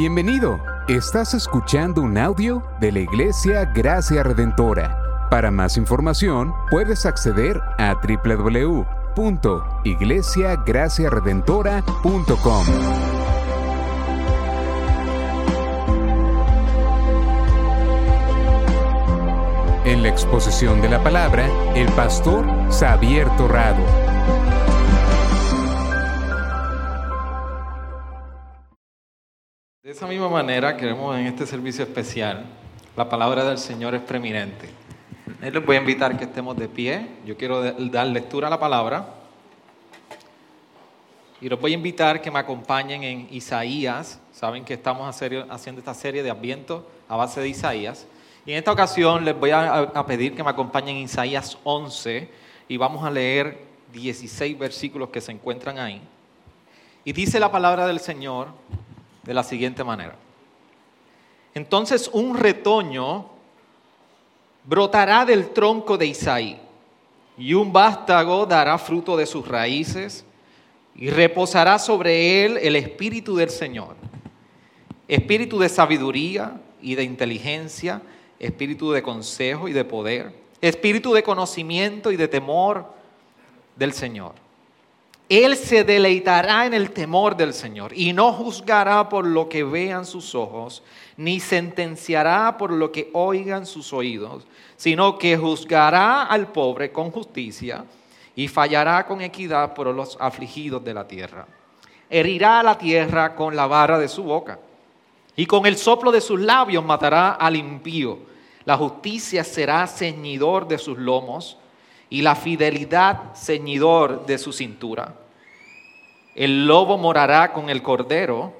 Bienvenido. Estás escuchando un audio de la Iglesia Gracia Redentora. Para más información, puedes acceder a www.iglesiagraciaredentora.com. En la exposición de la palabra, el pastor Xavier Torrado. Misma manera, queremos en este servicio especial, la palabra del Señor es preeminente. Les voy a invitar que estemos de pie. Yo quiero dar lectura a la palabra. Y los voy a invitar que me acompañen en Isaías. Saben que estamos haciendo esta serie de Adviento a base de Isaías. Y en esta ocasión les voy a pedir que me acompañen en Isaías 11 y vamos a leer 16 versículos que se encuentran ahí. Y dice la palabra del Señor de la siguiente manera. Entonces un retoño brotará del tronco de Isaí, y un vástago dará fruto de sus raíces, y reposará sobre él el espíritu del Señor, espíritu de sabiduría y de inteligencia, espíritu de consejo y de poder, espíritu de conocimiento y de temor del Señor él se deleitará en el temor del Señor y no juzgará por lo que vean sus ojos, ni sentenciará por lo que oigan sus oídos, sino que juzgará al pobre con justicia y fallará con equidad por los afligidos de la tierra. Herirá la tierra con la vara de su boca y con el soplo de sus labios matará al impío. La justicia será ceñidor de sus lomos y la fidelidad ceñidor de su cintura. El lobo morará con el cordero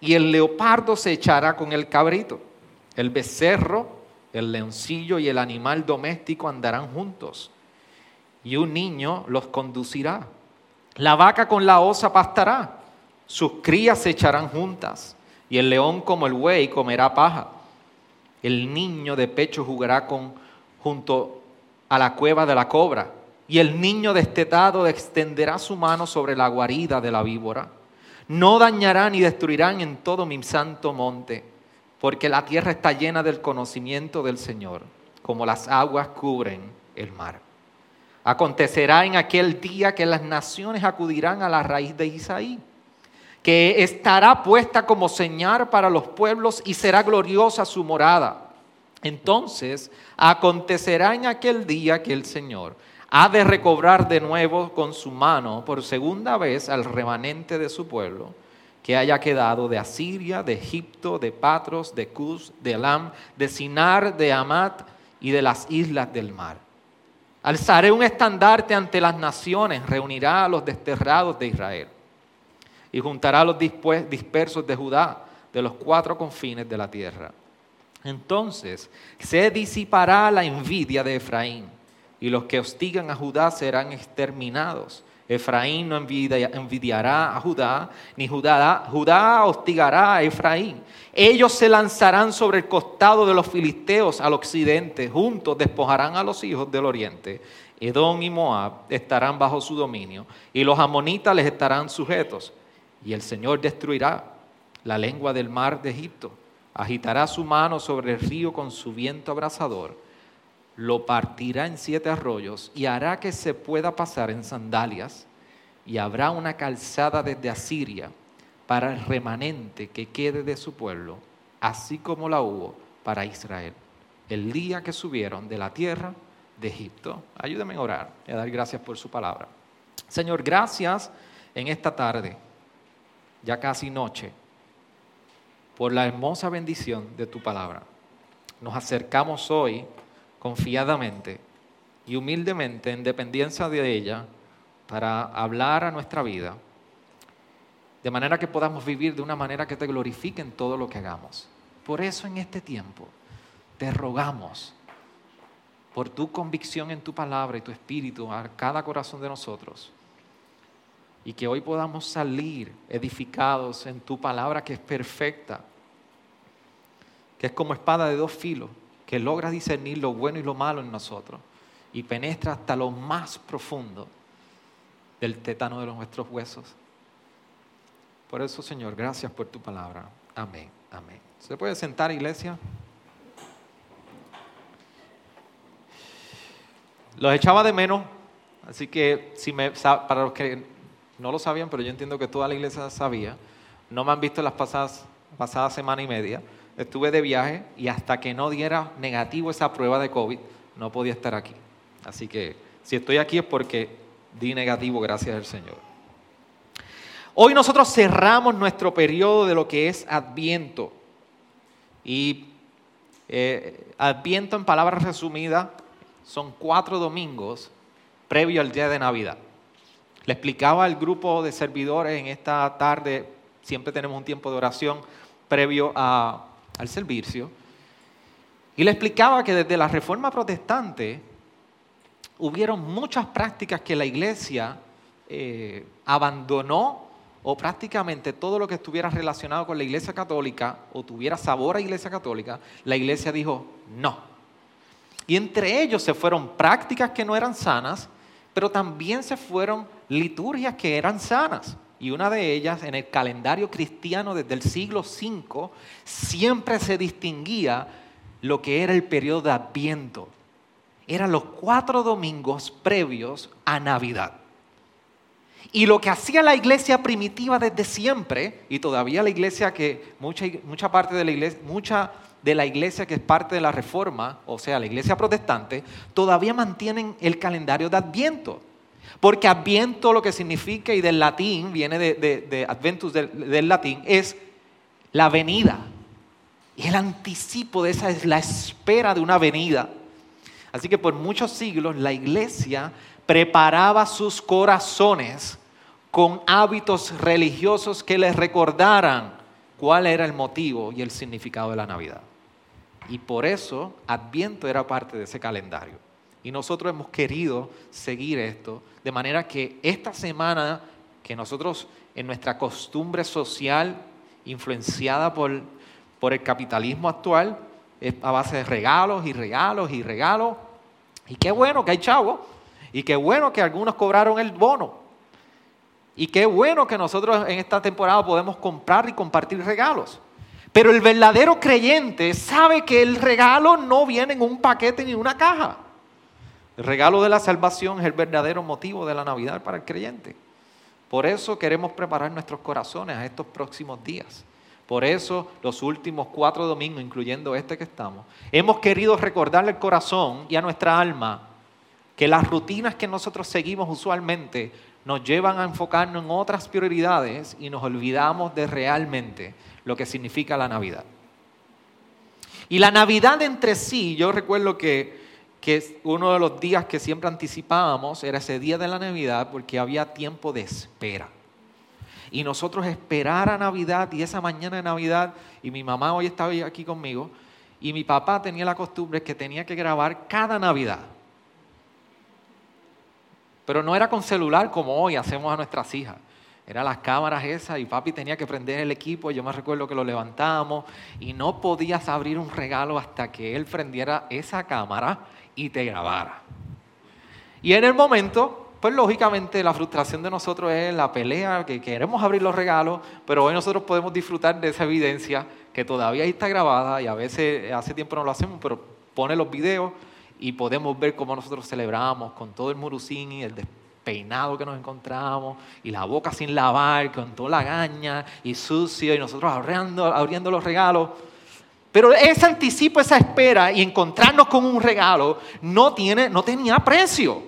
y el leopardo se echará con el cabrito. El becerro, el leoncillo y el animal doméstico andarán juntos y un niño los conducirá. La vaca con la osa pastará, sus crías se echarán juntas y el león como el buey comerá paja. El niño de pecho jugará con, junto a la cueva de la cobra, y el niño destetado extenderá su mano sobre la guarida de la víbora. No dañarán ni destruirán en todo mi santo monte, porque la tierra está llena del conocimiento del Señor, como las aguas cubren el mar. Acontecerá en aquel día que las naciones acudirán a la raíz de Isaí, que estará puesta como señal para los pueblos y será gloriosa su morada entonces acontecerá en aquel día que el Señor ha de recobrar de nuevo con su mano por segunda vez al remanente de su pueblo que haya quedado de Asiria, de Egipto, de Patros, de Cus, de Elam, de Sinar, de Amat y de las islas del mar. Alzaré un estandarte ante las naciones, reunirá a los desterrados de Israel y juntará a los dispersos de Judá de los cuatro confines de la tierra entonces se disipará la envidia de Efraín y los que hostigan a Judá serán exterminados. Efraín no envidiará a Judá, ni Judá, Judá hostigará a Efraín. Ellos se lanzarán sobre el costado de los filisteos al occidente, juntos despojarán a los hijos del oriente. Edom y Moab estarán bajo su dominio, y los amonitas les estarán sujetos. Y el Señor destruirá la lengua del mar de Egipto agitará su mano sobre el río con su viento abrasador, lo partirá en siete arroyos y hará que se pueda pasar en sandalias, y habrá una calzada desde Asiria para el remanente que quede de su pueblo, así como la hubo para Israel, el día que subieron de la tierra de Egipto. Ayúdame a orar y a dar gracias por su palabra. Señor, gracias en esta tarde, ya casi noche por la hermosa bendición de tu palabra. Nos acercamos hoy confiadamente y humildemente en dependencia de ella para hablar a nuestra vida, de manera que podamos vivir de una manera que te glorifique en todo lo que hagamos. Por eso en este tiempo te rogamos por tu convicción en tu palabra y tu espíritu a cada corazón de nosotros. Y que hoy podamos salir edificados en tu palabra que es perfecta, que es como espada de dos filos, que logra discernir lo bueno y lo malo en nosotros y penetra hasta lo más profundo del tétano de nuestros huesos. Por eso, Señor, gracias por tu palabra. Amén, amén. ¿Se puede sentar, iglesia? Los echaba de menos, así que si me, para los que no lo sabían, pero yo entiendo que toda la iglesia sabía, no me han visto las pasadas, pasadas semana y media, estuve de viaje y hasta que no diera negativo esa prueba de COVID, no podía estar aquí. Así que si estoy aquí es porque di negativo gracias al Señor. Hoy nosotros cerramos nuestro periodo de lo que es Adviento. Y eh, Adviento en palabras resumidas son cuatro domingos previo al día de Navidad. Le explicaba al grupo de servidores en esta tarde, siempre tenemos un tiempo de oración previo al servicio, y le explicaba que desde la Reforma Protestante hubieron muchas prácticas que la iglesia eh, abandonó o prácticamente todo lo que estuviera relacionado con la iglesia católica o tuviera sabor a iglesia católica, la iglesia dijo no. Y entre ellos se fueron prácticas que no eran sanas, pero también se fueron liturgias que eran sanas. Y una de ellas, en el calendario cristiano desde el siglo V, siempre se distinguía lo que era el periodo de Adviento. Eran los cuatro domingos previos a Navidad. Y lo que hacía la iglesia primitiva desde siempre, y todavía la iglesia que, mucha, mucha parte de la iglesia, mucha de la iglesia que es parte de la reforma, o sea, la iglesia protestante, todavía mantienen el calendario de Adviento. Porque Adviento lo que significa, y del latín, viene de, Adventus del, latín, es la venida. Y el anticipo de esa es la espera de una venida. Así que por muchos siglos la iglesia preparaba sus corazones con hábitos religiosos que les recordaran cuál era el motivo y el significado de la Navidad. Y por eso Adviento era parte de ese calendario. Y nosotros hemos querido seguir esto, de manera que esta semana que nosotros en nuestra costumbre social, influenciada por, por el capitalismo actual, es a base de regalos y regalos y regalos. Y qué bueno que hay chavos, y qué bueno que algunos cobraron el bono. Y qué bueno que nosotros en esta temporada podemos comprar y compartir regalos. Pero el verdadero creyente sabe que el regalo no viene en un paquete ni en una caja. El regalo de la salvación es el verdadero motivo de la Navidad para el creyente. Por eso queremos preparar nuestros corazones a estos próximos días. Por eso los últimos cuatro domingos, incluyendo este que estamos, hemos querido recordarle al corazón y a nuestra alma que las rutinas que nosotros seguimos usualmente nos llevan a enfocarnos en otras prioridades y nos olvidamos de realmente lo que significa la Navidad. Y la Navidad entre sí, yo recuerdo que que uno de los días que siempre anticipábamos era ese día de la Navidad porque había tiempo de espera. Y nosotros esperar a Navidad y esa mañana de Navidad, y mi mamá hoy estaba aquí conmigo, y mi papá tenía la costumbre que tenía que grabar cada Navidad. Pero no era con celular como hoy hacemos a nuestras hijas. Eran las cámaras esas y papi tenía que prender el equipo. Yo me recuerdo que lo levantamos y no podías abrir un regalo hasta que él prendiera esa cámara y te grabara. Y en el momento, pues lógicamente la frustración de nosotros es la pelea, que queremos abrir los regalos, pero hoy nosotros podemos disfrutar de esa evidencia que todavía está grabada y a veces hace tiempo no lo hacemos, pero pone los videos y podemos ver cómo nosotros celebramos con todo el murusín y el despeinado que nos encontramos y la boca sin lavar, con toda la gaña y sucio y nosotros abriendo, abriendo los regalos. Pero ese anticipo, esa espera y encontrarnos con un regalo no, tiene, no tenía precio.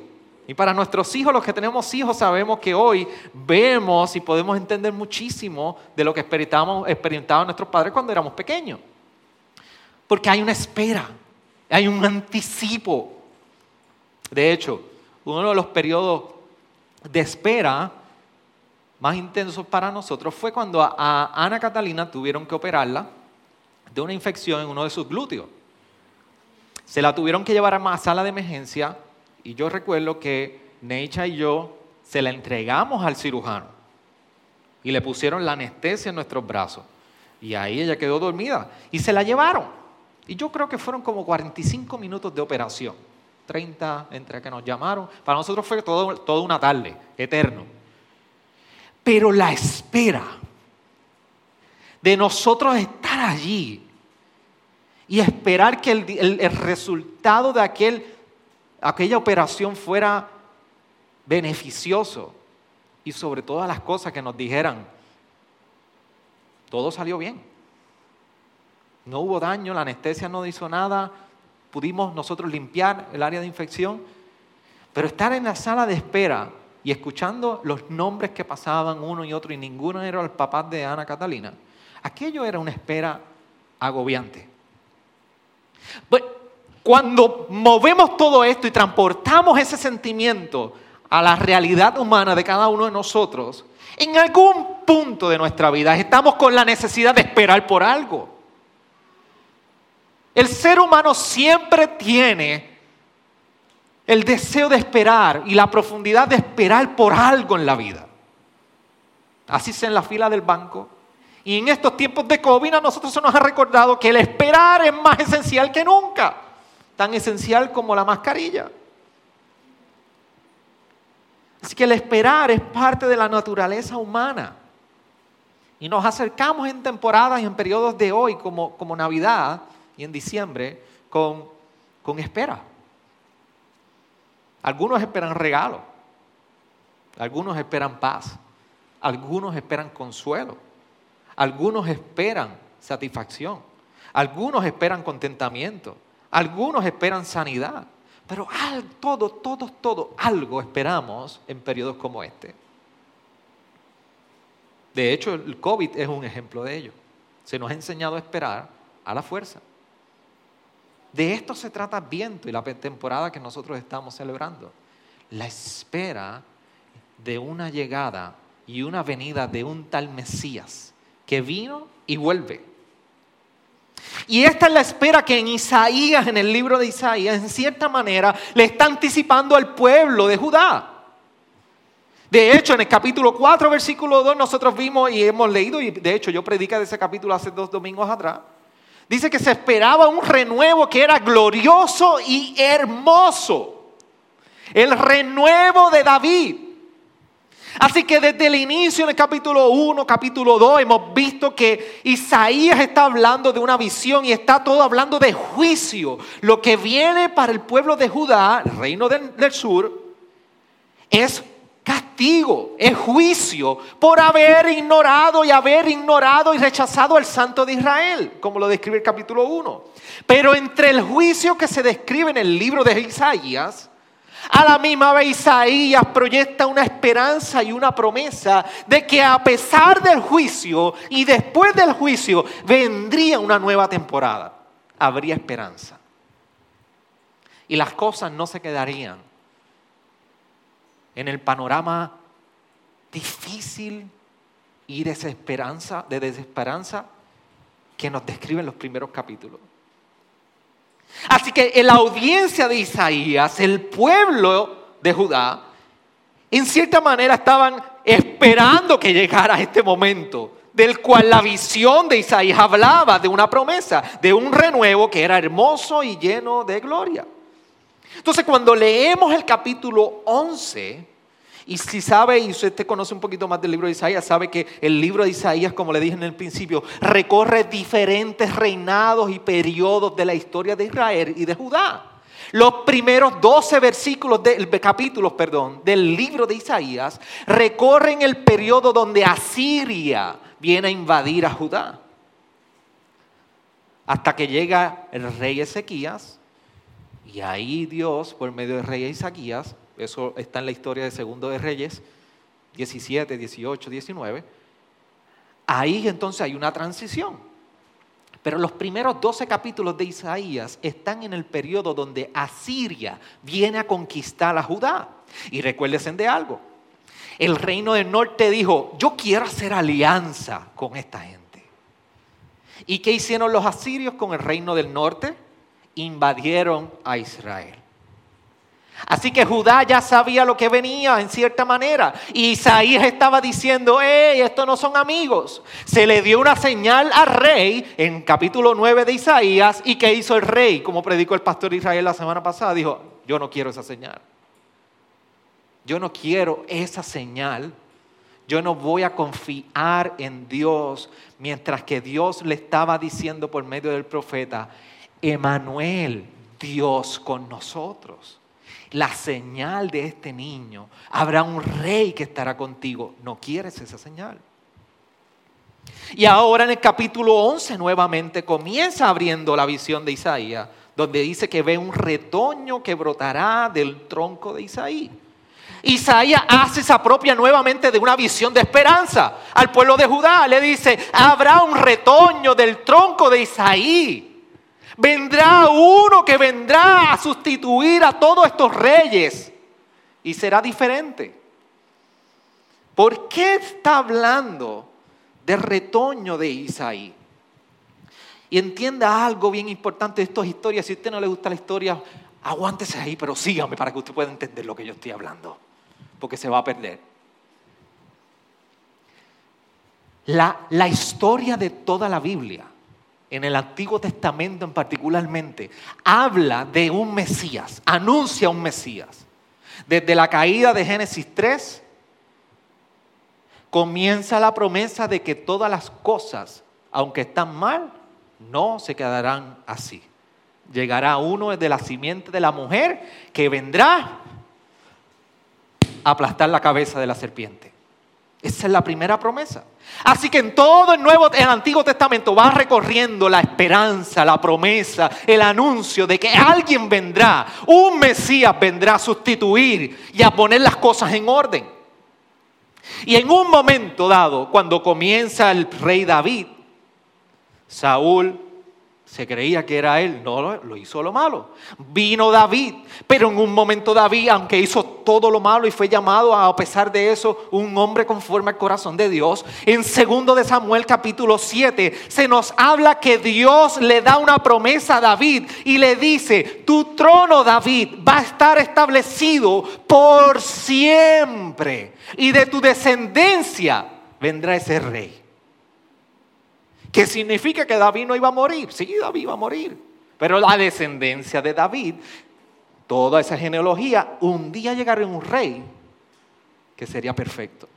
Y para nuestros hijos, los que tenemos hijos, sabemos que hoy vemos y podemos entender muchísimo de lo que experimentaban nuestros padres cuando éramos pequeños. Porque hay una espera, hay un anticipo. De hecho, uno de los periodos de espera más intensos para nosotros fue cuando a Ana Catalina tuvieron que operarla de una infección en uno de sus glúteos. Se la tuvieron que llevar a una sala de emergencia y yo recuerdo que Neicha y yo se la entregamos al cirujano y le pusieron la anestesia en nuestros brazos. Y ahí ella quedó dormida y se la llevaron. Y yo creo que fueron como 45 minutos de operación. 30 entre que nos llamaron. Para nosotros fue todo, toda una tarde, eterno. Pero la espera de nosotros estar allí y esperar que el, resultado de aquel, aquella operación fuera beneficioso y sobre todas las cosas que nos dijeran, todo salió bien. No hubo daño, la anestesia no hizo nada, pudimos nosotros limpiar el área de infección, pero estar en la sala de espera y escuchando los nombres que pasaban uno y otro y ninguno era el papá de Ana Catalina, aquello era una espera agobiante. Pues, cuando movemos todo esto y transportamos ese sentimiento a la realidad humana de cada uno de nosotros, en algún punto de nuestra vida estamos con la necesidad de esperar por algo. El ser humano siempre tiene el deseo de esperar y la profundidad de esperar por algo en la vida. Así sea en la fila del banco. Y en estos tiempos de COVID a nosotros se nos ha recordado que el esperar es más esencial que nunca. Tan esencial como la mascarilla. Así que el esperar es parte de la naturaleza humana. Y nos acercamos en temporadas y en periodos de hoy, como, como Navidad y en diciembre, con, con espera. Algunos esperan regalo, algunos esperan paz, algunos esperan consuelo, algunos esperan satisfacción, algunos esperan contentamiento, algunos esperan sanidad. Pero todo, todo, todo, algo esperamos en periodos como este. De hecho, el COVID es un ejemplo de ello. Se nos ha enseñado a esperar a la fuerza. De esto se trata viento y la temporada que nosotros estamos celebrando. La espera de una llegada y una venida de un tal Mesías que vino y vuelve. Y esta es la espera que en Isaías, en el libro de Isaías, en cierta manera, le está anticipando al pueblo de Judá. De hecho, en el capítulo 4, versículo 2, nosotros vimos y hemos leído, y de hecho yo prediqué de ese capítulo hace dos domingos atrás, dice que se esperaba un renuevo que era glorioso y hermoso. El renuevo de David. Así que desde el inicio en el capítulo 1, capítulo 2, hemos visto que Isaías está hablando de una visión y está todo hablando de juicio. Lo que viene para el pueblo de Judá, el reino del, del sur, es castigo, es juicio por haber ignorado y haber ignorado y rechazado al Santo de Israel, como lo describe el capítulo 1. Pero entre el juicio que se describe en el libro de Isaías, a la misma vez Isaías proyecta una esperanza y una promesa de que a pesar del juicio y después del juicio vendría una nueva temporada. Habría esperanza. Y las cosas no se quedarían en el panorama difícil y desesperanza, de desesperanza que nos describen los primeros capítulos. Así que en la audiencia de Isaías, el pueblo de Judá, en cierta manera estaban esperando que llegara este momento, del cual la visión de Isaías hablaba de una promesa, de un renuevo que era hermoso y lleno de gloria. Entonces cuando leemos el capítulo 11, y si sabe, y usted conoce un poquito más del libro de Isaías, sabe que el libro de Isaías, como le dije en el principio, recorre diferentes reinados y periodos de la historia de Israel y de Judá. Los primeros 12 versículos del capítulos, perdón, del libro de Isaías recorren el periodo donde Asiria viene a invadir a Judá. Hasta que llega el rey Ezequías y ahí Dios, por medio del rey Ezequías, eso está en la historia de Segundo de Reyes, 17, 18, 19. Ahí entonces hay una transición. Pero los primeros 12 capítulos de Isaías están en el periodo donde Asiria viene a conquistar a Judá. Y recuérdense de algo. El reino del norte dijo, yo quiero hacer alianza con esta gente. ¿Y qué hicieron los asirios con el reino del norte? Invadieron a Israel. Así que Judá ya sabía lo que venía en cierta manera. Y Isaías estaba diciendo, hey, estos no son amigos. Se le dio una señal al rey en capítulo 9 de Isaías. ¿Y qué hizo el rey? Como predicó el pastor Israel la semana pasada, dijo, yo no quiero esa señal. Yo no quiero esa señal. Yo no voy a confiar en Dios mientras que Dios le estaba diciendo por medio del profeta, Emanuel, Dios con nosotros. La señal de este niño, habrá un rey que estará contigo. ¿No quieres esa señal? Y ahora en el capítulo 11 nuevamente comienza abriendo la visión de Isaías, donde dice que ve un retoño que brotará del tronco de Isaí. Isaías hace esa propia nuevamente de una visión de esperanza al pueblo de Judá. Le dice, habrá un retoño del tronco de Isaí. Vendrá uno que vendrá a sustituir a todos estos reyes y será diferente. ¿Por qué está hablando de retoño de Isaí? Y entienda algo bien importante de estas historias. Si a usted no le gusta la historia, aguántese ahí, pero sígame para que usted pueda entender lo que yo estoy hablando porque se va a perder. La, la historia de toda la Biblia, en el Antiguo Testamento en particularmente, habla de un Mesías, anuncia un Mesías. Desde la caída de Génesis 3, comienza la promesa de que todas las cosas, aunque están mal, no se quedarán así. Llegará uno de la simiente de la mujer que vendrá aplastar la cabeza de la serpiente. Esa es la primera promesa. Así que en todo el Nuevo, el Antiguo Testamento va recorriendo la esperanza, la promesa, el anuncio de que alguien vendrá, un Mesías vendrá a sustituir y a poner las cosas en orden. Y en un momento dado, cuando comienza el rey David, Saúl se creía que era él, no lo hizo lo malo. Vino David, pero en un momento David, aunque hizo todo lo malo y fue llamado a, pesar de eso un hombre conforme al corazón de Dios, en segundo de Samuel capítulo 7 se nos habla que Dios le da una promesa a David y le dice, "Tu trono, David, va a estar establecido por siempre y de tu descendencia vendrá ese rey." ¿Qué significa que David no iba a morir. Sí, David iba a morir. Pero la descendencia de David, toda esa genealogía, un día llegaría un rey que sería perfecto.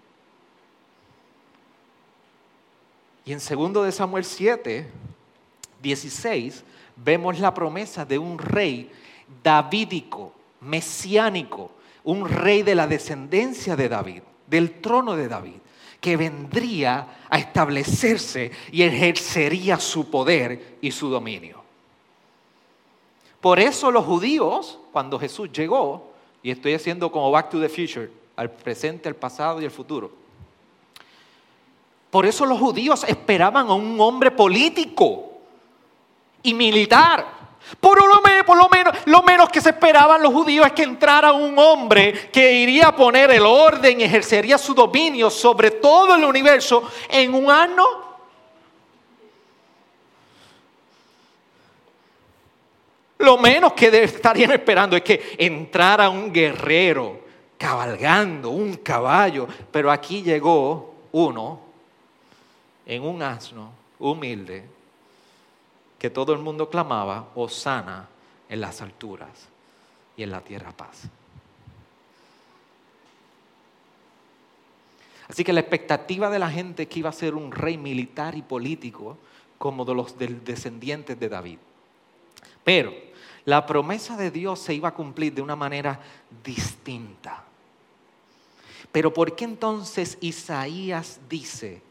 Y en segundo de Samuel 7, 16, vemos la promesa de un rey davídico, mesiánico, un rey de la descendencia de David, del trono de David que vendría a establecerse y ejercería su poder y su dominio. Por eso los judíos, cuando Jesús llegó, y estoy haciendo como Back to the Future, al presente, al pasado y al futuro, por eso los judíos esperaban a un hombre político y militar por lo, menos, por lo, menos, lo menos que se esperaban los judíos es que entrara un hombre que iría a poner el orden ejercería su dominio sobre todo el universo en un año. Lo menos que estarían esperando es que entrara un guerrero cabalgando un caballo, pero aquí llegó uno en un asno humilde que todo el mundo clamaba, sana en las alturas y en la tierra paz. Así que la expectativa de la gente que iba a ser un rey militar y político como de los descendientes de David. Pero la promesa de Dios se iba a cumplir de una manera distinta. Pero ¿por qué entonces Isaías dice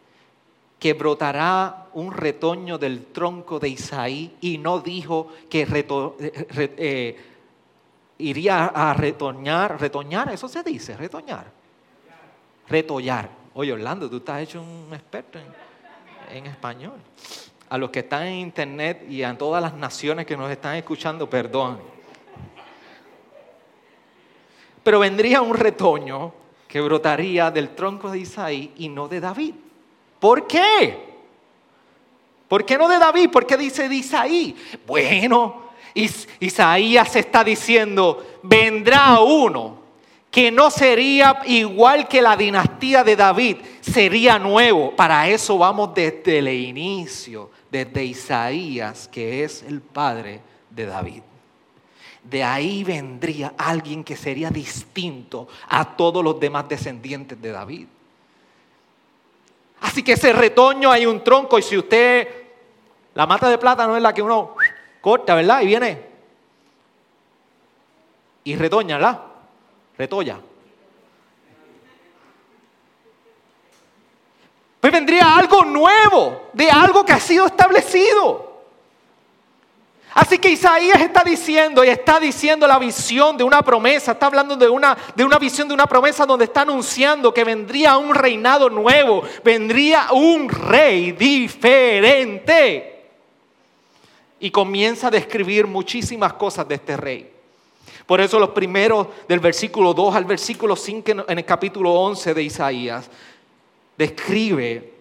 que brotará un retoño del tronco de Isaí y no dijo que eh, iría a retoñar, retoñar, eso se dice, retoñar, retollar. Oye, Orlando, tú estás hecho un experto en español. A los que están en internet y a todas las naciones que nos están escuchando, perdón. Pero vendría un retoño que brotaría del tronco de Isaí y no de David. ¿Por qué? ¿Por qué no de David? ¿Por qué dice de Isaí? Bueno, Isaías está diciendo, vendrá uno que no sería igual que la dinastía de David, sería nuevo. Para eso vamos desde el inicio, desde Isaías, que es el padre de David. De ahí vendría alguien que sería distinto a todos los demás descendientes de David. Así que ese retoño hay un tronco y si usted, la mata de plátano es la que uno corta, ¿verdad? Y viene y retoña, ¿verdad? Retolla. Pues vendría algo nuevo, de algo que ha sido establecido. Así que Isaías está diciendo y está diciendo la visión de una promesa, está hablando de una, de una visión de una promesa donde está anunciando que vendría un reinado nuevo, vendría un rey diferente. Y comienza a describir muchísimas cosas de este rey. Por eso los primeros del versículo 2 al versículo 5 en el capítulo 11 de Isaías describe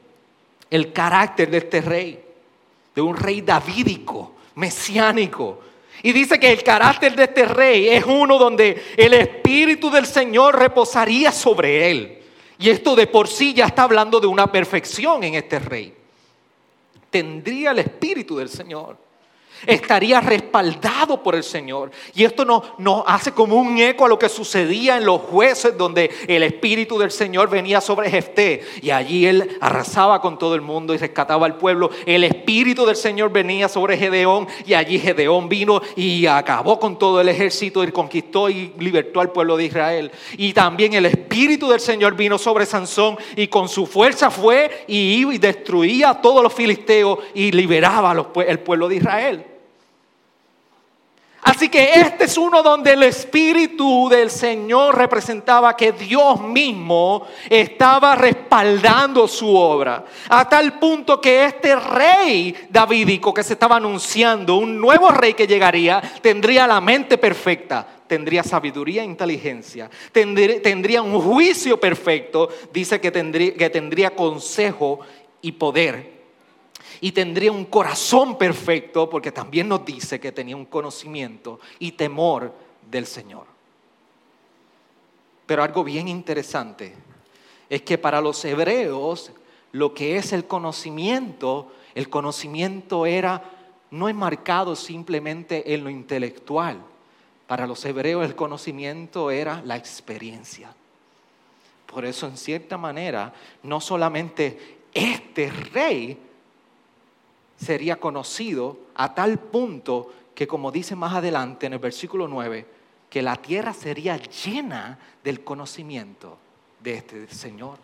el carácter de este rey, de un rey davídico, mesiánico. Y dice que el carácter de este rey es uno donde el Espíritu del Señor reposaría sobre él. Y esto de por sí ya está hablando de una perfección en este rey. Tendría el Espíritu del Señor estaría respaldado por el Señor. Y esto nos, nos, hace como un eco a lo que sucedía en los jueces, donde el Espíritu del Señor venía sobre Jefté y allí él arrasaba con todo el mundo y rescataba al pueblo. El Espíritu del Señor venía sobre Gedeón y allí Gedeón vino y acabó con todo el ejército y conquistó y libertó al pueblo de Israel. Y también el Espíritu del Señor vino sobre Sansón y con su fuerza fue y destruía a todos los filisteos y liberaba al pueblo de Israel. Así que este es uno donde el Espíritu del Señor representaba que Dios mismo estaba respaldando su obra. A tal punto que este rey davídico que se estaba anunciando, un nuevo rey que llegaría, tendría la mente perfecta, tendría sabiduría e inteligencia, tendría, un juicio perfecto, dice que tendría, que tendría consejo y poder y tendría un corazón perfecto, porque también nos dice que tenía un conocimiento y temor del Señor. Pero algo bien interesante es que para los hebreos lo que es el conocimiento, el conocimiento era no enmarcado simplemente en lo intelectual. Para los hebreos el conocimiento era la experiencia. Por eso en cierta manera no solamente este rey sería conocido a tal punto que, como dice más adelante en el versículo 9, que la tierra sería llena del conocimiento de este Señor.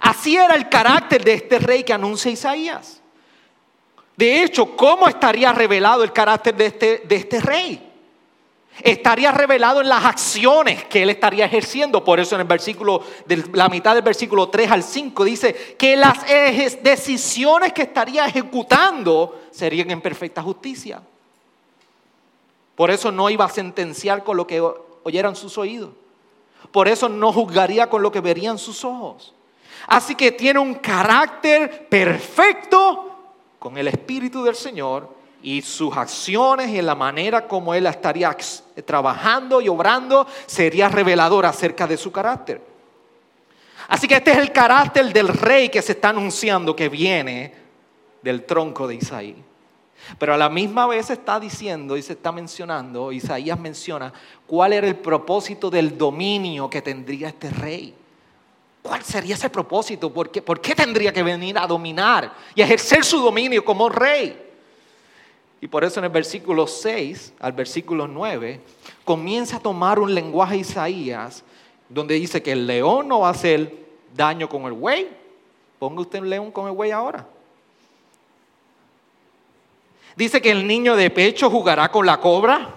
Así era el carácter de este rey que anuncia Isaías. De hecho, ¿cómo estaría revelado el carácter de este, de este rey? Estaría revelado en las acciones que él estaría ejerciendo. Por eso en el versículo, de la mitad del versículo 3 al 5 dice que las decisiones que estaría ejecutando serían en perfecta justicia. Por eso no iba a sentenciar con lo que oyeran sus oídos. Por eso no juzgaría con lo que verían sus ojos. Así que tiene un carácter perfecto con el Espíritu del Señor y sus acciones y la manera como él estaría trabajando y obrando sería revelador acerca de su carácter. Así que este es el carácter del rey que se está anunciando que viene del tronco de Isaí. Pero a la misma vez está diciendo y se está mencionando, Isaías menciona cuál era el propósito del dominio que tendría este rey. ¿Cuál sería ese propósito? ¿Por qué, ¿Por qué tendría que venir a dominar y ejercer su dominio como rey? Y por eso en el versículo 6 al versículo 9 comienza a tomar un lenguaje Isaías donde dice que el león no va a hacer daño con el buey. Ponga usted un león con el buey ahora. Dice que el niño de pecho jugará con la cobra.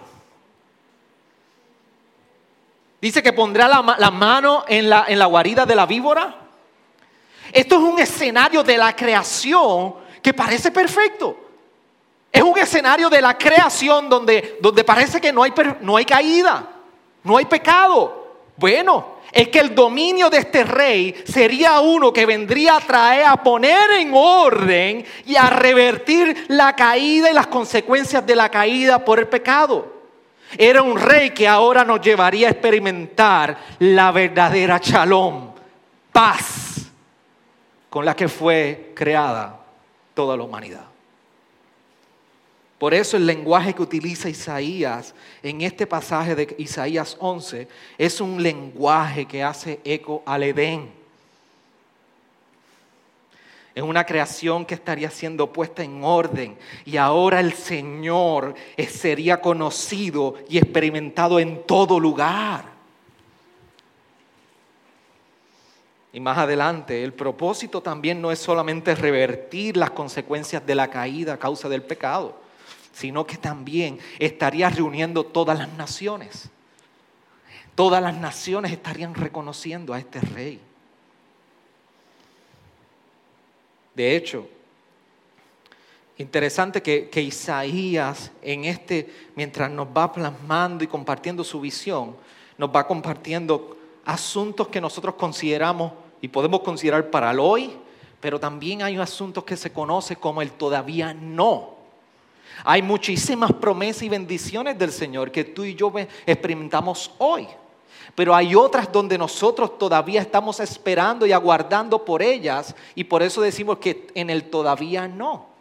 Dice que pondrá la, mano en la, en la guarida de la víbora. Esto es un escenario de la creación que parece perfecto. Es un escenario de la creación donde, donde parece que no hay, no hay caída, no hay pecado. Bueno, es que el dominio de este rey sería uno que vendría a traer, a poner en orden y a revertir la caída y las consecuencias de la caída por el pecado. Era un rey que ahora nos llevaría a experimentar la verdadera shalom, paz, con la que fue creada toda la humanidad. Por eso el lenguaje que utiliza Isaías en este pasaje de Isaías 11 es un lenguaje que hace eco al Edén. en una creación que estaría siendo puesta en orden y ahora el Señor sería conocido y experimentado en todo lugar. Y más adelante, el propósito también no es solamente revertir las consecuencias de la caída a causa del pecado, sino que también estaría reuniendo todas las naciones. Todas las naciones estarían reconociendo a este rey. De hecho, interesante que, Isaías en este, mientras nos va plasmando y compartiendo su visión, nos va compartiendo asuntos que nosotros consideramos y podemos considerar para el hoy, pero también hay asuntos que se conoce como el todavía no. Hay muchísimas promesas y bendiciones del Señor que tú y yo experimentamos hoy. Pero hay otras donde nosotros todavía estamos esperando y aguardando por ellas y por eso decimos que en el todavía no.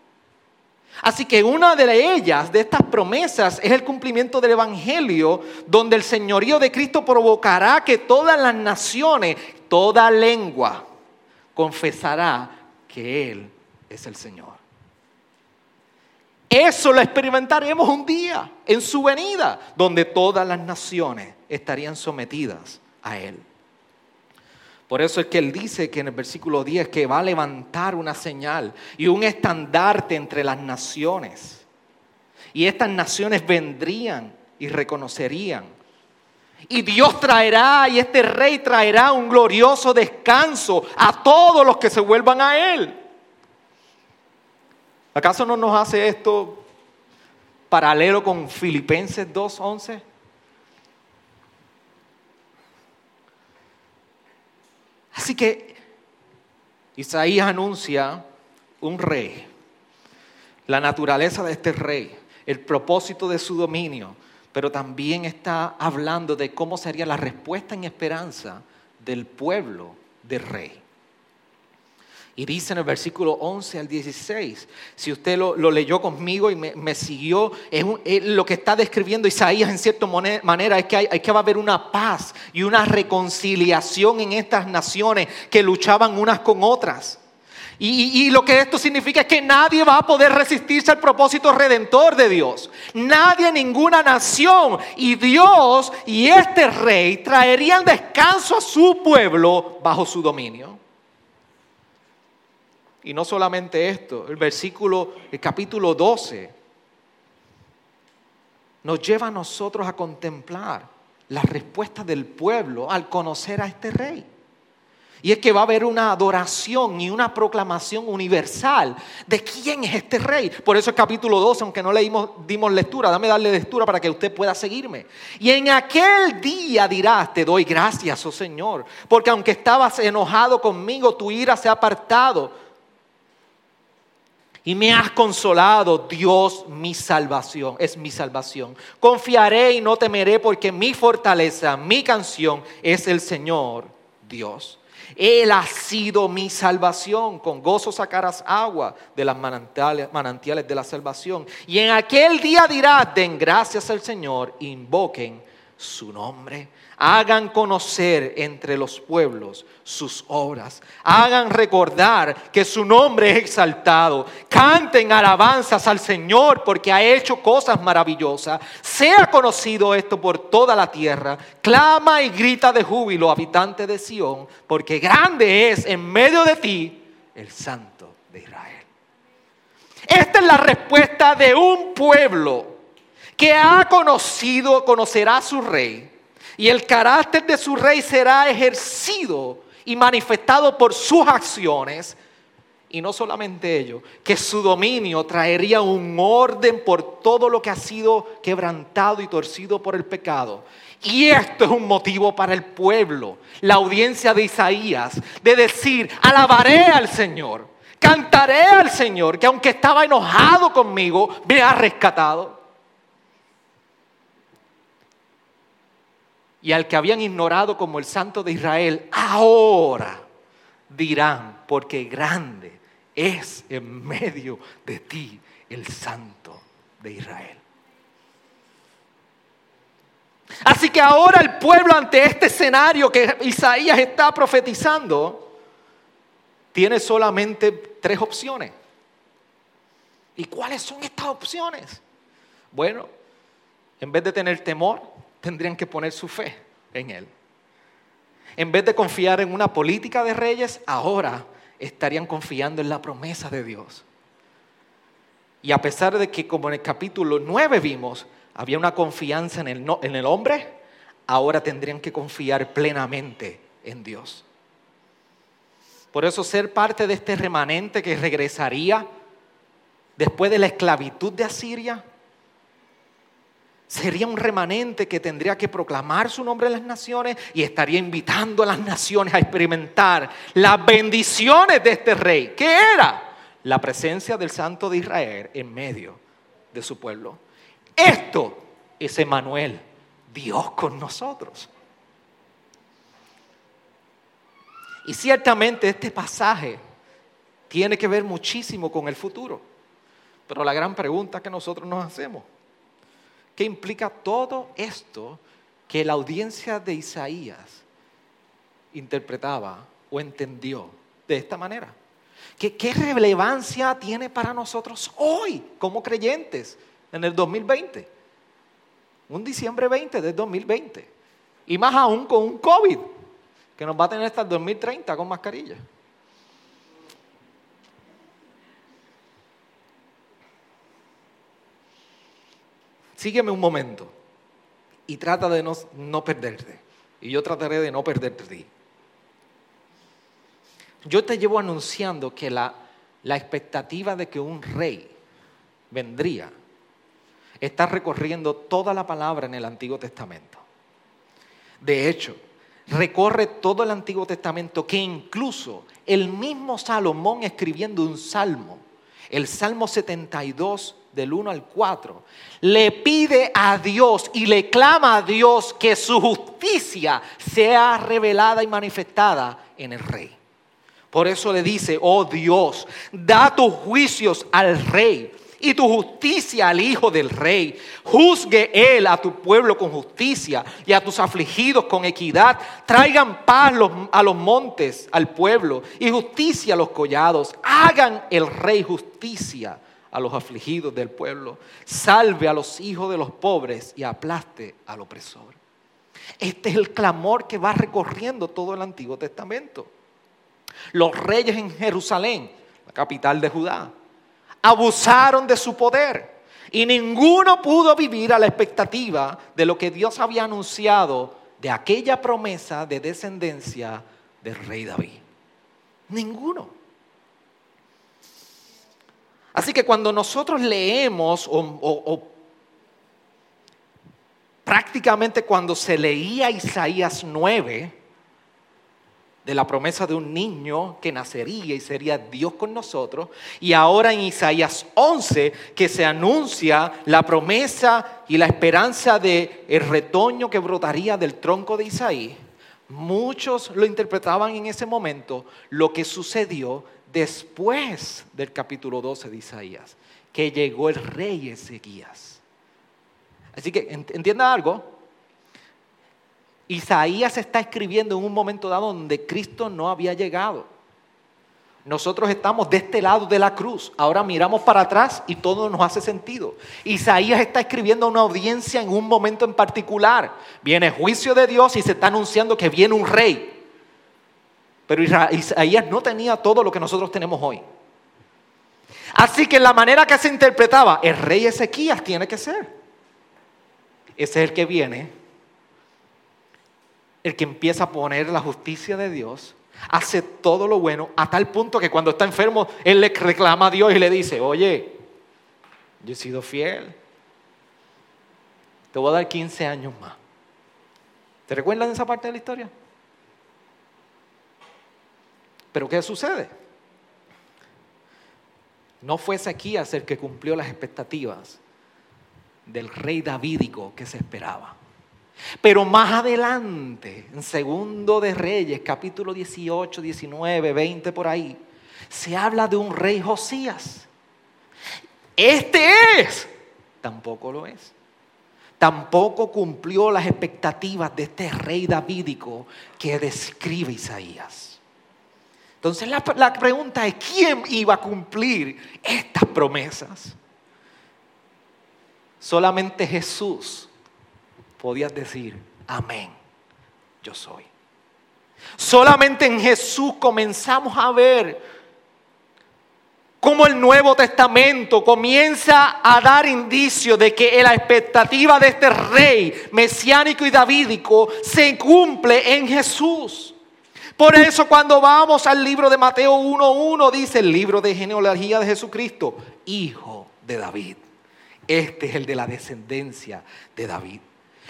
Así que una de ellas, de estas promesas, es el cumplimiento del Evangelio, donde el señorío de Cristo provocará que todas las naciones, toda lengua, confesará que Él es el Señor. Eso lo experimentaremos un día en su venida, donde todas las naciones estarían sometidas a Él. Por eso es que Él dice que en el versículo 10 que va a levantar una señal y un estandarte entre las naciones. Y estas naciones vendrían y reconocerían. Y Dios traerá y este rey traerá un glorioso descanso a todos los que se vuelvan a Él. ¿Acaso no nos hace esto paralelo con Filipenses 2.11? Así que Isaías anuncia un rey, la naturaleza de este rey, el propósito de su dominio, pero también está hablando de cómo sería la respuesta en esperanza del pueblo del rey. Y dice en el versículo 11 al 16, si usted lo, leyó conmigo y me, siguió, lo que está describiendo Isaías en cierta manera es que, hay, que va a haber una paz y una reconciliación en estas naciones que luchaban unas con otras. Y, y, lo que esto significa es que nadie va a poder resistirse al propósito redentor de Dios. Nadie, ninguna nación. Y Dios y este rey traerían descanso a su pueblo bajo su dominio. Y no solamente esto, el versículo, el capítulo 12, nos lleva a nosotros a contemplar la respuesta del pueblo al conocer a este rey. Y es que va a haber una adoración y una proclamación universal de quién es este rey. Por eso el capítulo 12, aunque no leímos, dimos lectura, dame darle lectura para que usted pueda seguirme. Y en aquel día dirás, te doy gracias, oh Señor, porque aunque estabas enojado conmigo, tu ira se ha apartado y me has consolado, Dios, mi salvación, es mi salvación. Confiaré y no temeré porque mi fortaleza, mi canción es el Señor Dios. Él ha sido mi salvación. Con gozo sacarás agua de las manantiales, manantiales de la salvación. Y en aquel día dirás, den gracias al Señor, invoquen su nombre. Hagan conocer entre los pueblos sus obras. Hagan recordar que su nombre es exaltado. Canten alabanzas al Señor porque ha hecho cosas maravillosas. Sea conocido esto por toda la tierra. Clama y grita de júbilo, habitante de Sión, porque grande es en medio de ti el Santo de Israel. Esta es la respuesta de un pueblo que ha conocido, conocerá a su rey, y el carácter de su rey será ejercido y manifestado por sus acciones. Y no solamente ello, que su dominio traería un orden por todo lo que ha sido quebrantado y torcido por el pecado. Y esto es un motivo para el pueblo, la audiencia de Isaías, de decir, alabaré al Señor, cantaré al Señor, que aunque estaba enojado conmigo, me ha rescatado. Y al que habían ignorado como el Santo de Israel, ahora dirán, porque grande es en medio de ti el Santo de Israel. Así que ahora el pueblo ante este escenario que Isaías está profetizando, tiene solamente tres opciones. ¿Y cuáles son estas opciones? Bueno, en vez de tener temor, tendrían que poner su fe en Él. En vez de confiar en una política de reyes, ahora estarían confiando en la promesa de Dios. Y a pesar de que, como en el capítulo 9 vimos, había una confianza en el, en el hombre, ahora tendrían que confiar plenamente en Dios. Por eso ser parte de este remanente que regresaría después de la esclavitud de Asiria, sería un remanente que tendría que proclamar su nombre en las naciones y estaría invitando a las naciones a experimentar las bendiciones de este rey. ¿Qué era? La presencia del Santo de Israel en medio de su pueblo. Esto es Emanuel, Dios con nosotros. Y ciertamente este pasaje tiene que ver muchísimo con el futuro. Pero la gran pregunta que nosotros nos hacemos, ¿qué implica todo esto que la audiencia de Isaías interpretaba o entendió de esta manera? ¿Qué, ¿Qué, relevancia tiene para nosotros hoy como creyentes en el 2020? Un diciembre 20 del 2020. Y más aún con un COVID que nos va a tener hasta el 2030 con mascarilla. Sígueme un momento y trata de no, perderte. Y yo trataré de no perderte. Yo te llevo anunciando que la, la expectativa de que un rey vendría está recorriendo toda la palabra en el Antiguo Testamento. De hecho, recorre todo el Antiguo Testamento que incluso el mismo Salomón escribiendo un salmo, el Salmo 72 del 1 al 4, le pide a Dios y le clama a Dios que su justicia sea revelada y manifestada en el rey. Por eso le dice, oh Dios, da tus juicios al rey y tu justicia al Hijo del Rey. Juzgue Él a tu pueblo con justicia y a tus afligidos con equidad. Traigan paz a los montes, al pueblo, y justicia a los collados. Hagan el Rey justicia a los afligidos del pueblo. Salve a los hijos de los pobres y aplaste al opresor. Este es el clamor que va recorriendo todo el Antiguo Testamento. Los reyes en Jerusalén, la capital de Judá, abusaron de su poder y ninguno pudo vivir a la expectativa de lo que Dios había anunciado de aquella promesa de descendencia del rey David. Ninguno. Así que cuando nosotros leemos o, prácticamente cuando se leía Isaías 9, de la promesa de un niño que nacería y sería Dios con nosotros. Y ahora en Isaías 11 que se anuncia la promesa y la esperanza de el retoño que brotaría del tronco de Isaí. Muchos lo interpretaban en ese momento lo que sucedió después del capítulo 12 de Isaías, que llegó el rey Ezequías. Así que entienda algo, Isaías está escribiendo en un momento dado donde Cristo no había llegado. Nosotros estamos de este lado de la cruz. Ahora miramos para atrás y todo nos hace sentido. Isaías está escribiendo a una audiencia en un momento en particular. Viene juicio de Dios y se está anunciando que viene un rey. Pero Isaías no tenía todo lo que nosotros tenemos hoy. Así que la manera que se interpretaba, el rey Ezequías tiene que ser. Ese es el que viene el que empieza a poner la justicia de Dios, hace todo lo bueno, a tal punto que cuando está enfermo, él le reclama a Dios y le dice, oye, yo he sido fiel, te voy a dar 15 años más. ¿Te recuerdan esa parte de la historia? Pero ¿qué sucede? No fue Ezequías el que cumplió las expectativas del rey davídico que se esperaba. Pero más adelante, en Segundo de Reyes, capítulo 18, 19, 20 por ahí, se habla de un rey Josías. Este es. Tampoco lo es. Tampoco cumplió las expectativas de este rey davídico que describe Isaías. Entonces la, pregunta es, ¿quién iba a cumplir estas promesas? Solamente Jesús podía decir, amén, yo soy. Solamente en Jesús comenzamos a ver cómo el Nuevo Testamento comienza a dar indicio de que la expectativa de este rey mesiánico y davídico se cumple en Jesús. Por eso cuando vamos al libro de Mateo 1.1 dice el libro de genealogía de Jesucristo, hijo de David. Este es el de la descendencia de David.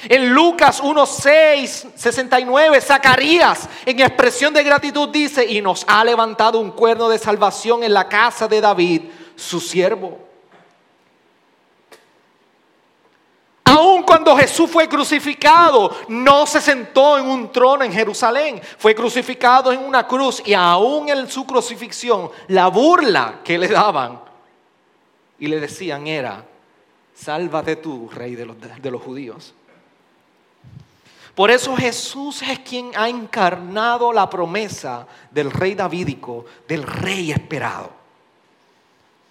En Lucas 1.6, 69, Zacarías en expresión de gratitud dice, y nos ha levantado un cuerno de salvación en la casa de David, su siervo. Aun cuando Jesús fue crucificado, no se sentó en un trono en Jerusalén, fue crucificado en una cruz y aún en su crucifixión, la burla que le daban y le decían era, sálvate tú, rey de los, de los judíos. Por eso Jesús es quien ha encarnado la promesa del rey davídico, del rey esperado.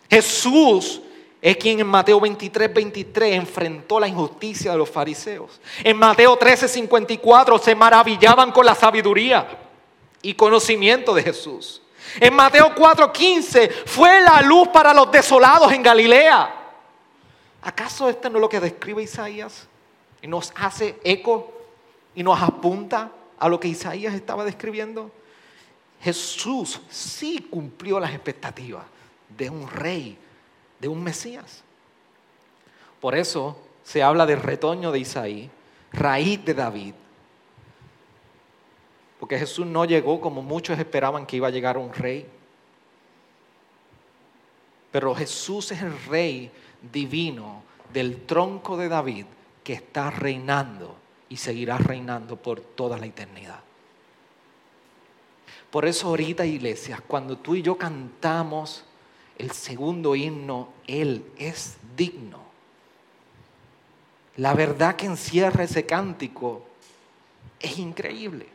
Jesús es quien en Mateo 23, 23 enfrentó la injusticia de los fariseos. En Mateo 13, 54 se maravillaban con la sabiduría y conocimiento de Jesús. En Mateo 4, 15 fue la luz para los desolados en Galilea. ¿Acaso este no es lo que describe Isaías? Y nos hace eco y nos apunta a lo que Isaías estaba describiendo. Jesús sí cumplió las expectativas de un rey, de un Mesías. Por eso se habla del retoño de Isaí, raíz de David. Porque Jesús no llegó como muchos esperaban que iba a llegar un rey. Pero Jesús es el rey divino del tronco de David que está reinando y seguirá reinando por toda la eternidad. Por eso ahorita, iglesia, cuando tú y yo cantamos el segundo himno, Él es digno. La verdad que encierra ese cántico es increíble.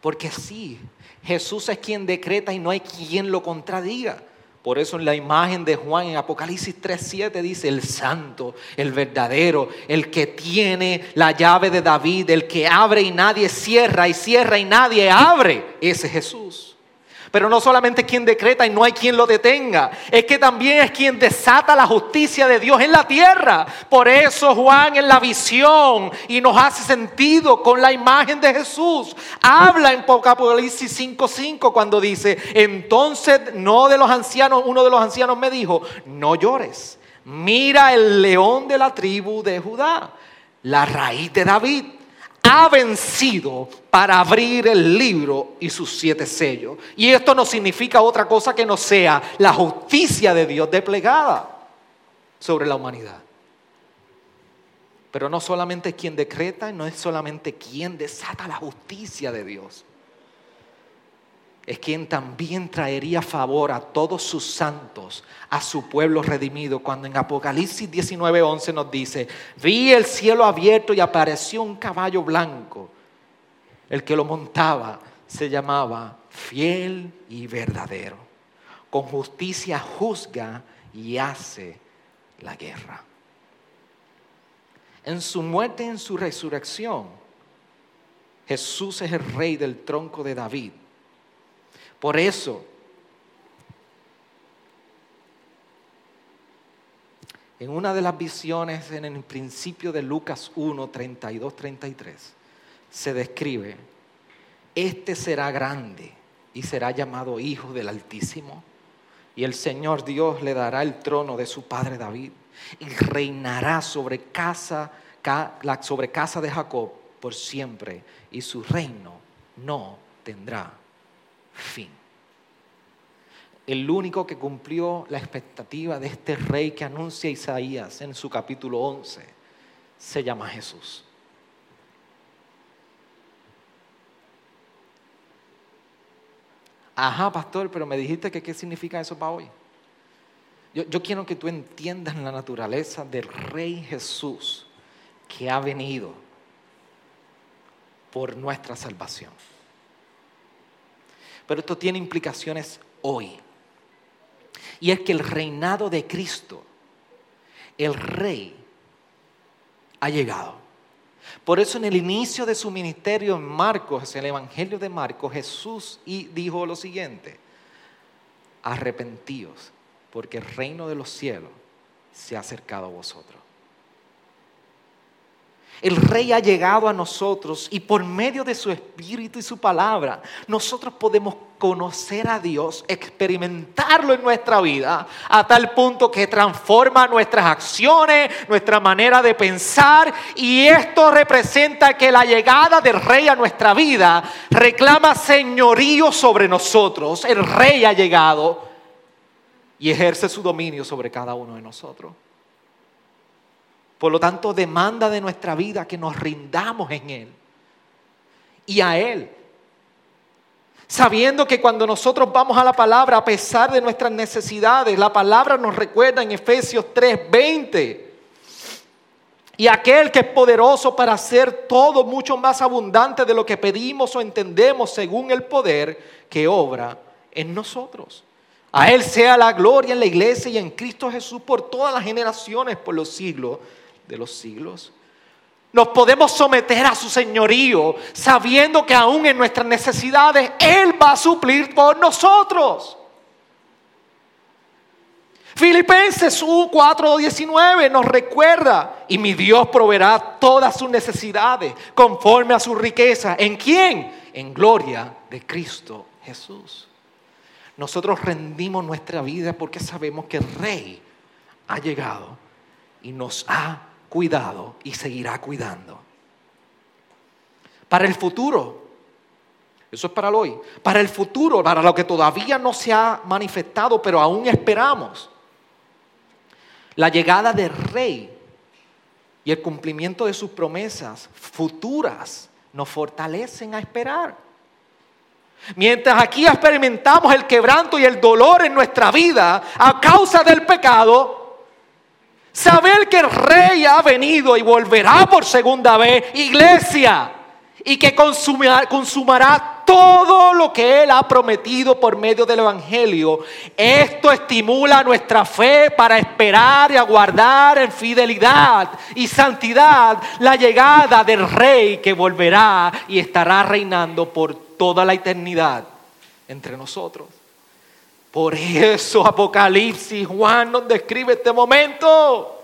Porque sí, Jesús es quien decreta y no hay quien lo contradiga. Por eso en la imagen de Juan en Apocalipsis 3:7 dice, el santo, el verdadero, el que tiene la llave de David, el que abre y nadie cierra y cierra y nadie abre, ese es Jesús. Pero no solamente es quien decreta y no hay quien lo detenga, es que también es quien desata la justicia de Dios en la tierra. Por eso Juan en la visión y nos hace sentido con la imagen de Jesús. Habla en Apocalipsis 5:5 cuando dice, entonces no de los ancianos, uno de los ancianos me dijo, no llores, mira el león de la tribu de Judá, la raíz de David ha vencido para abrir el libro y sus siete sellos. Y esto no significa otra cosa que no sea la justicia de Dios desplegada sobre la humanidad. Pero no solamente quien decreta, no es solamente quien desata la justicia de Dios es quien también traería favor a todos sus santos, a su pueblo redimido, cuando en Apocalipsis 19:11 nos dice, vi el cielo abierto y apareció un caballo blanco. El que lo montaba se llamaba fiel y verdadero. Con justicia juzga y hace la guerra. En su muerte y en su resurrección, Jesús es el rey del tronco de David por eso, en una de las visiones en el principio de Lucas 1, 32, 33, se describe, este será grande y será llamado Hijo del Altísimo, y el Señor Dios le dará el trono de su padre David, y reinará sobre casa, sobre casa de Jacob por siempre, y su reino no tendrá fin. El único que cumplió la expectativa de este rey que anuncia Isaías en su capítulo 11 se llama Jesús. Ajá, pastor, pero me dijiste que qué significa eso para hoy. Yo, yo, quiero que tú entiendas la naturaleza del Rey Jesús que ha venido por nuestra salvación. Pero esto tiene implicaciones hoy. Y es que el reinado de Cristo, el rey, ha llegado. Por eso en el inicio de su ministerio en Marcos, en el Evangelio de Marcos, Jesús dijo lo siguiente, arrepentíos, porque el reino de los cielos se ha acercado a vosotros. El rey ha llegado a nosotros y por medio de su espíritu y su palabra, nosotros podemos conocer a Dios, experimentarlo en nuestra vida, a tal punto que transforma nuestras acciones, nuestra manera de pensar. Y esto representa que la llegada del rey a nuestra vida reclama señorío sobre nosotros. El rey ha llegado y ejerce su dominio sobre cada uno de nosotros. Por lo tanto, demanda de nuestra vida que nos rindamos en Él y a Él. Sabiendo que cuando nosotros vamos a la palabra, a pesar de nuestras necesidades, la palabra nos recuerda en Efesios 3:20. Y aquel que es poderoso para hacer todo mucho más abundante de lo que pedimos o entendemos según el poder que obra en nosotros. A Él sea la gloria en la iglesia y en Cristo Jesús por todas las generaciones, por los siglos de los siglos. Nos podemos someter a su señorío sabiendo que aún en nuestras necesidades Él va a suplir por nosotros. Filipenses 4:19 nos recuerda, y mi Dios proveerá todas sus necesidades conforme a su riqueza. ¿En quién? En gloria de Cristo Jesús. Nosotros rendimos nuestra vida porque sabemos que el Rey ha llegado y nos ha cuidado y seguirá cuidando. Para el futuro, eso es para el hoy, para el futuro, para lo que todavía no se ha manifestado, pero aún esperamos, la llegada del rey y el cumplimiento de sus promesas futuras nos fortalecen a esperar. Mientras aquí experimentamos el quebranto y el dolor en nuestra vida a causa del pecado, Saber que el rey ha venido y volverá por segunda vez, iglesia, y que consumará, consumará todo lo que Él ha prometido por medio del Evangelio. Esto estimula nuestra fe para esperar y aguardar en fidelidad y santidad la llegada del Rey que volverá y estará reinando por toda la eternidad entre nosotros. Por eso Apocalipsis, Juan nos describe este momento.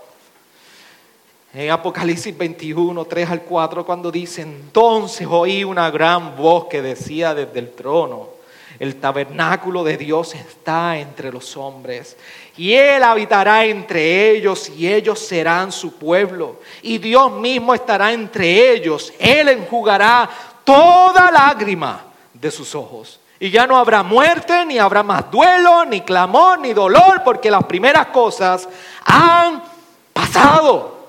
En Apocalipsis 21, 3 al 4, cuando dice, entonces oí una gran voz que decía desde el trono, el tabernáculo de Dios está entre los hombres, y Él habitará entre ellos, y ellos serán su pueblo, y Dios mismo estará entre ellos, Él enjugará toda lágrima de sus ojos y ya no habrá muerte, ni habrá más duelo, ni clamor, ni dolor, porque las primeras cosas han pasado.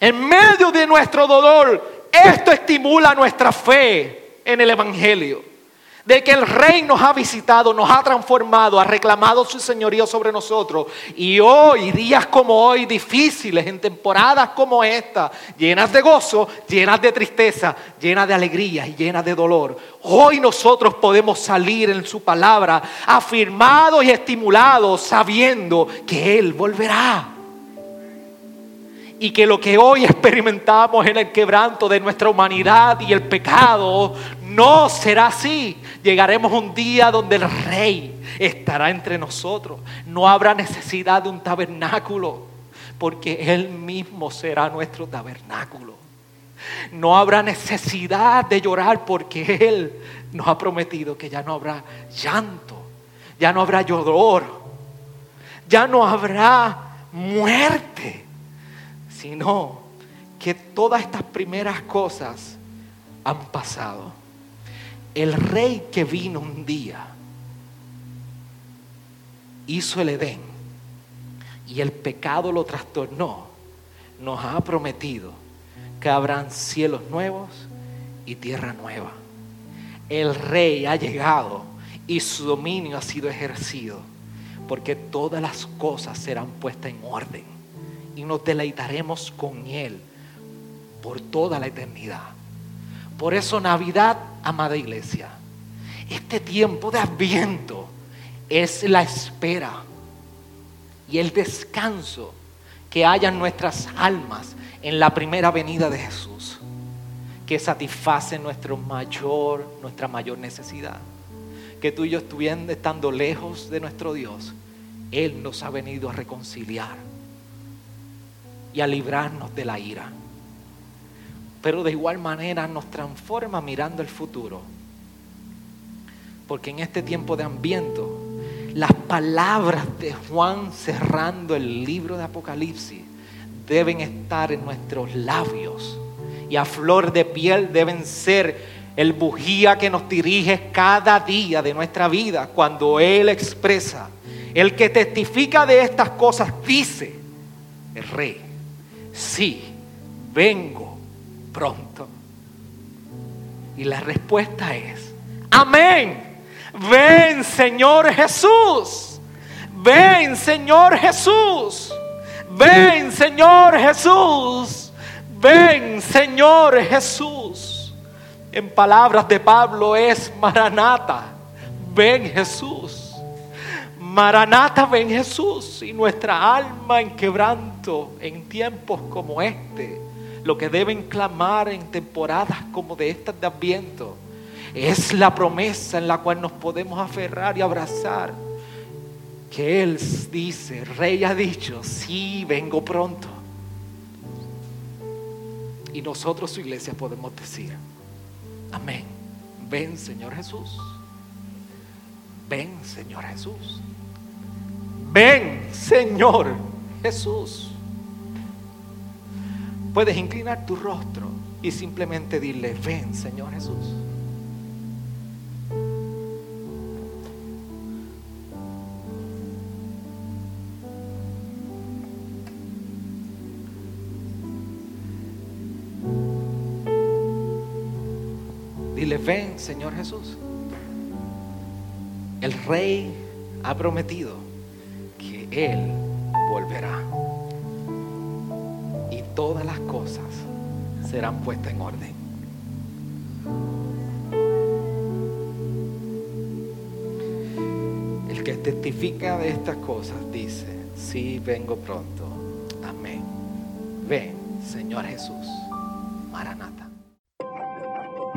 En medio de nuestro dolor, esto estimula nuestra fe en el Evangelio de que el rey nos ha visitado, nos ha transformado, ha reclamado su señorío sobre nosotros. Y hoy, días como hoy, difíciles, en temporadas como esta, llenas de gozo, llenas de tristeza, llenas de alegría y llenas de dolor, hoy nosotros podemos salir en su palabra afirmados y estimulados, sabiendo que Él volverá y que lo que hoy experimentamos en el quebranto de nuestra humanidad y el pecado no será así. Llegaremos un día donde el rey estará entre nosotros. No habrá necesidad de un tabernáculo, porque Él mismo será nuestro tabernáculo. No habrá necesidad de llorar porque Él nos ha prometido que ya no habrá llanto, ya no habrá lloror, ya no habrá muerte sino que todas estas primeras cosas han pasado. El rey que vino un día hizo el Edén y el pecado lo trastornó, nos ha prometido que habrán cielos nuevos y tierra nueva. El rey ha llegado y su dominio ha sido ejercido, porque todas las cosas serán puestas en orden y nos deleitaremos con Él por toda la eternidad. Por eso Navidad, amada iglesia, este tiempo de adviento es la espera y el descanso que haya en nuestras almas en la primera venida de Jesús, que satisface nuestro mayor, nuestra mayor necesidad. Que tú y yo estuviendo estando lejos de nuestro Dios, Él nos ha venido a reconciliar y a librarnos de la ira. Pero de igual manera nos transforma mirando el futuro. Porque en este tiempo de ambiente, las palabras de Juan cerrando el libro de Apocalipsis deben estar en nuestros labios y a flor de piel deben ser el bujía que nos dirige cada día de nuestra vida cuando Él expresa, el que testifica de estas cosas dice, el rey, sí, vengo pronto. Y la respuesta es, amén. Ven Señor Jesús. Ven Señor Jesús. Ven Señor Jesús. Ven Señor Jesús. En palabras de Pablo es Maranata. Ven Jesús. Maranata, ven Jesús. Y nuestra alma en quebranto en tiempos como este. Lo que deben clamar en temporadas como de estas de Adviento es la promesa en la cual nos podemos aferrar y abrazar. Que Él dice, Rey ha dicho, sí, vengo pronto. Y nosotros, su iglesia, podemos decir, amén. Ven, Señor Jesús. Ven, Señor Jesús. Ven, Señor Jesús. Puedes inclinar tu rostro y simplemente dile, ven, Señor Jesús. Dile, ven, Señor Jesús. El rey ha prometido que Él volverá. Todas las cosas serán puestas en orden. El que testifica de estas cosas dice, sí vengo pronto. Amén. Ven, Señor Jesús. Maranata.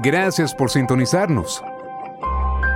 Gracias por sintonizarnos.